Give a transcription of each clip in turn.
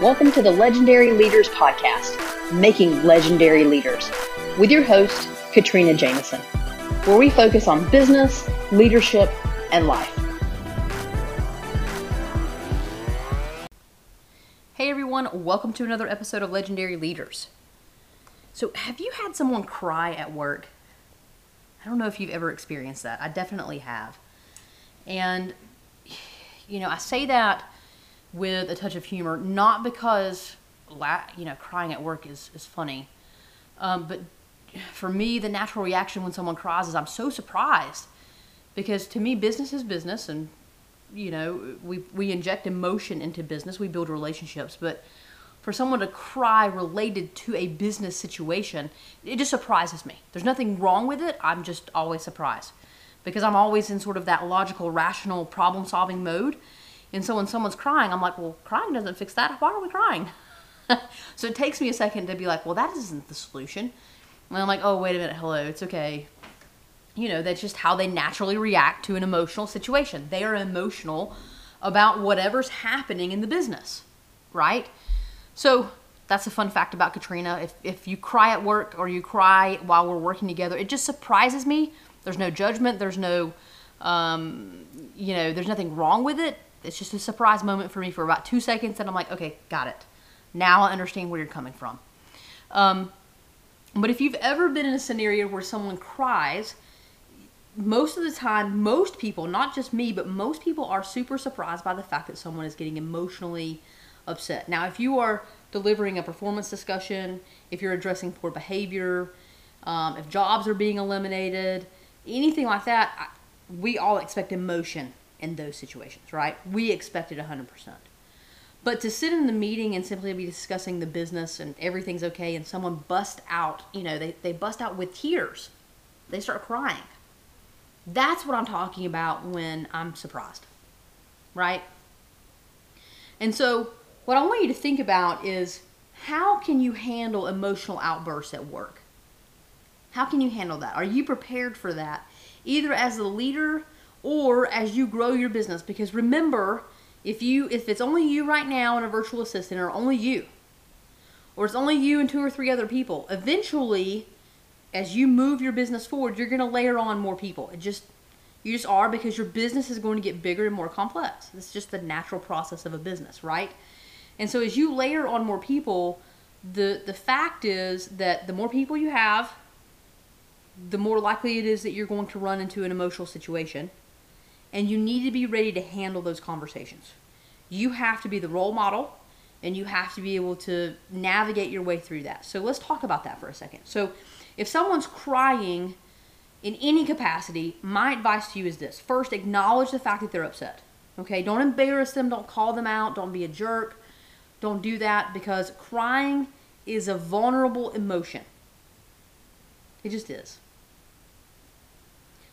Welcome to the Legendary Leaders Podcast, Making Legendary Leaders, with your host, Katrina Jameson, where we focus on business, leadership, and life. Hey everyone, welcome to another episode of Legendary Leaders. So, have you had someone cry at work? I don't know if you've ever experienced that. I definitely have. And, you know, I say that with a touch of humor, not because la- you know crying at work is is funny, um, but for me, the natural reaction when someone cries is I'm so surprised because to me, business is business, and you know we we inject emotion into business, we build relationships, but for someone to cry related to a business situation, it just surprises me. There's nothing wrong with it. I'm just always surprised because I'm always in sort of that logical, rational, problem solving mode. And so when someone's crying, I'm like, well, crying doesn't fix that. Why are we crying? so it takes me a second to be like, well, that isn't the solution. And I'm like, oh, wait a minute, hello, it's okay. You know, that's just how they naturally react to an emotional situation. They are emotional about whatever's happening in the business, right? So that's a fun fact about Katrina. If, if you cry at work or you cry while we're working together, it just surprises me. There's no judgment, there's no, um, you know, there's nothing wrong with it it's just a surprise moment for me for about two seconds, and I'm like, okay, got it. Now I understand where you're coming from. Um, but if you've ever been in a scenario where someone cries, most of the time, most people, not just me, but most people are super surprised by the fact that someone is getting emotionally upset. Now, if you are delivering a performance discussion, if you're addressing poor behavior, um, if jobs are being eliminated, anything like that, we all expect emotion in those situations, right? We expected 100%. But to sit in the meeting and simply be discussing the business and everything's okay and someone bust out, you know, they, they bust out with tears. They start crying. That's what I'm talking about when I'm surprised, right? And so, what I want you to think about is how can you handle emotional outbursts at work? How can you handle that? Are you prepared for that? Either as a leader or as you grow your business. Because remember if you if it's only you right now and a virtual assistant or only you or it's only you and two or three other people eventually as you move your business forward you're going to layer on more people. It just you just are because your business is going to get bigger and more complex. It's just the natural process of a business right? And so as you layer on more people the the fact is that the more people you have the more likely it is that you're going to run into an emotional situation and you need to be ready to handle those conversations. You have to be the role model and you have to be able to navigate your way through that. So let's talk about that for a second. So if someone's crying in any capacity, my advice to you is this. First, acknowledge the fact that they're upset. Okay? Don't embarrass them, don't call them out, don't be a jerk. Don't do that because crying is a vulnerable emotion. It just is.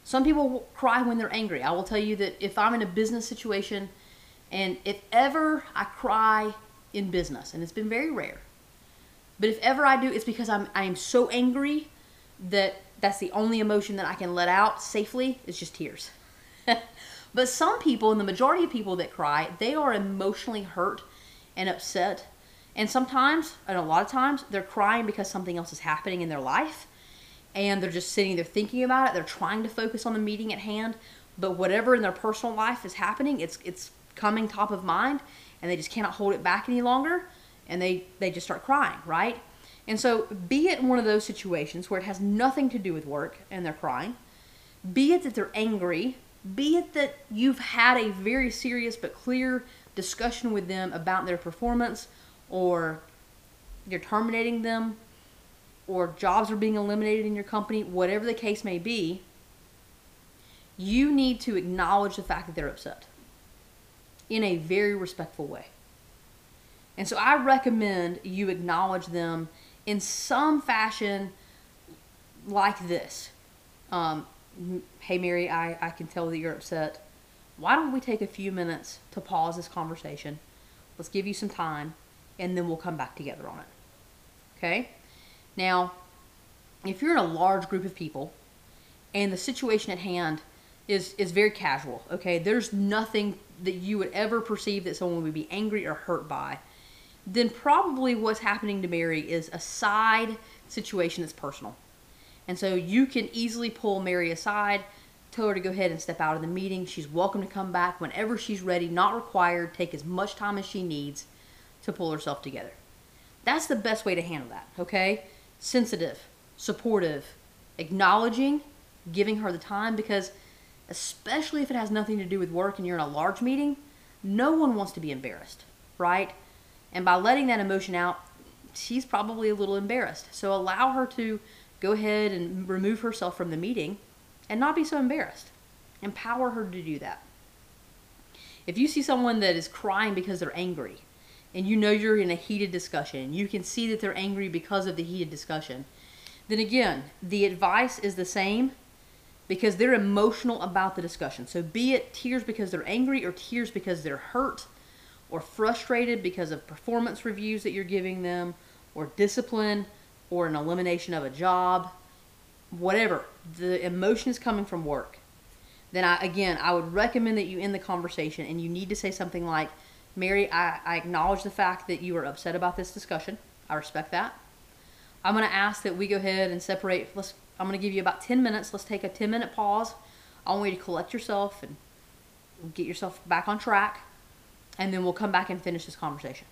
Some people cry when they're angry. I will tell you that if I'm in a business situation and if ever I cry in business, and it's been very rare, but if ever I do, it's because I'm I am so angry that that's the only emotion that I can let out safely is just tears. but some people, and the majority of people that cry, they are emotionally hurt and upset. And sometimes, and a lot of times, they're crying because something else is happening in their life and they're just sitting there thinking about it. They're trying to focus on the meeting at hand, but whatever in their personal life is happening, it's it's coming top of mind, and they just cannot hold it back any longer, and they they just start crying, right? And so, be it one of those situations where it has nothing to do with work and they're crying, be it that they're angry, be it that you've had a very serious but clear discussion with them about their performance or you're terminating them or jobs are being eliminated in your company, whatever the case may be, you need to acknowledge the fact that they're upset in a very respectful way. And so I recommend you acknowledge them in some fashion like this. Um, hey, Mary, I, I can tell that you're upset. Why don't we take a few minutes to pause this conversation? Let's give you some time, and then we'll come back together on it. Okay? Now, if you're in a large group of people and the situation at hand is is very casual, okay? There's nothing that you would ever perceive that someone would be angry or hurt by. then probably what's happening to Mary is a side situation that's personal. And so you can easily pull Mary aside, tell her to go ahead and step out of the meeting. She's welcome to come back whenever she's ready, not required. Take as much time as she needs to pull herself together. That's the best way to handle that, okay? Sensitive, supportive, acknowledging, giving her the time because especially if it has nothing to do with work and you're in a large meeting, no one wants to be embarrassed, right? And by letting that emotion out, she's probably a little embarrassed. So allow her to go ahead and remove herself from the meeting and not be so embarrassed. Empower her to do that. If you see someone that is crying because they're angry, and you know you're in a heated discussion, you can see that they're angry because of the heated discussion, then again, the advice is the same because they're emotional about the discussion. So be it tears because they're angry or tears because they're hurt or frustrated because of performance reviews that you're giving them or discipline or an elimination of a job, whatever. The emotion is coming from work. Then I again, I would recommend that you end the conversation and you need to say something like, "Mary, I, I acknowledge the fact that you are upset about this discussion. I respect that. I'm going to ask that we go ahead and separate. Let's. I'm going to give you about 10 minutes. Let's take a 10 minute pause. I want you to collect yourself and get yourself back on track, and then we'll come back and finish this conversation.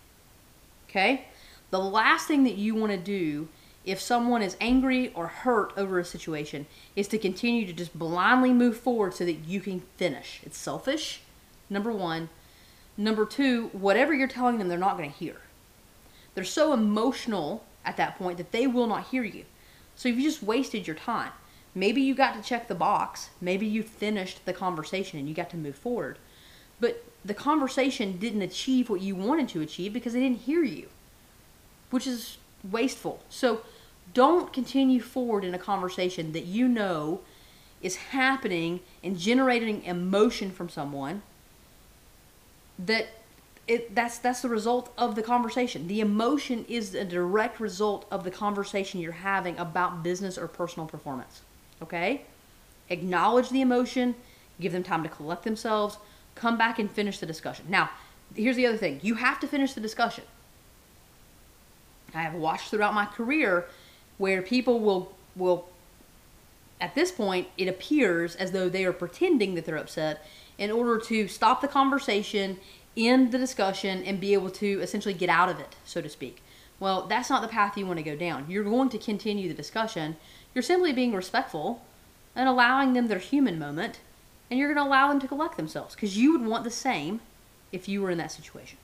Okay? The last thing that you want to do if someone is angry or hurt over a situation is to continue to just blindly move forward so that you can finish. It's selfish, number one. Number two, whatever you're telling them, they're not going to hear. They're so emotional at that point that they will not hear you. So you've just wasted your time. Maybe you got to check the box. Maybe you finished the conversation and you got to move forward. But the conversation didn't achieve what you wanted to achieve because they didn't hear you, which is wasteful. So don't continue forward in a conversation that you know is happening and generating emotion from someone that it that's that's the result of the conversation. The emotion is a direct result of the conversation you're having about business or personal performance. Okay? Acknowledge the emotion, give them time to collect themselves, come back and finish the discussion. Now, here's the other thing. You have to finish the discussion. I have watched throughout my career where people will will at this point it appears as though they are pretending that they're upset in order to stop the conversation end the discussion and be able to essentially get out of it, so to speak. Well, that's not the path you want to go down. You're going to continue the discussion. You're simply being respectful and allowing them their human moment, and you're going to allow them to collect themselves because you would want the same if you were in that situation.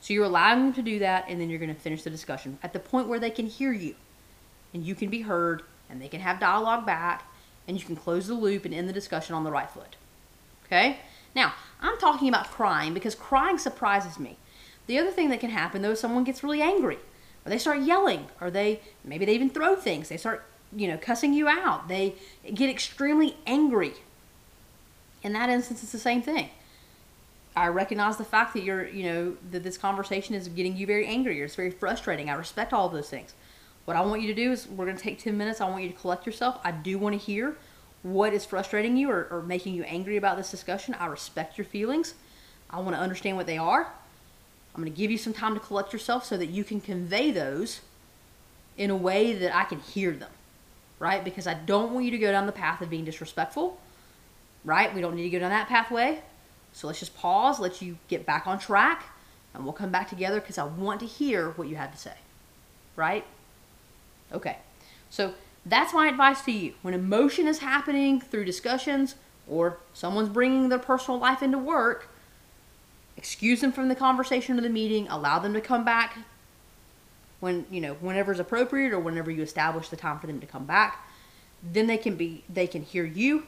So you're allowing them to do that, and then you're going to finish the discussion at the point where they can hear you and you can be heard and they can have dialogue back and you can close the loop and end the discussion on the right foot. Okay? Now, I'm talking about crying because crying surprises me. The other thing that can happen though is someone gets really angry or they start yelling or they maybe they even throw things. They start, you know, cussing you out. They get extremely angry. In that instance, it's the same thing. I recognize the fact that you're, you know, that this conversation is getting you very angry or it's very frustrating. I respect all of those things. What I want you to do is we're going to take 10 minutes. I want you to collect yourself. I do want to hear what is frustrating you or, or making you angry about this discussion. I respect your feelings. I want to understand what they are. I'm going to give you some time to collect yourself so that you can convey those in a way that I can hear them, right? Because I don't want you to go down the path of being disrespectful, right? We don't need to go down that pathway. So let's just pause, let you get back on track, and we'll come back together because I want to hear what you have to say, right? Okay. So that's my advice to you. When emotion is happening through discussions or someone's bringing their personal life into work, excuse them from the conversation or the meeting, allow them to come back when, you know, whenever is appropriate or whenever you establish the time for them to come back. Then they can be they can hear you,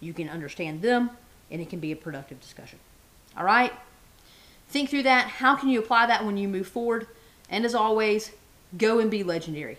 you can understand them, and it can be a productive discussion. All right? Think through that. How can you apply that when you move forward? And as always, go and be legendary.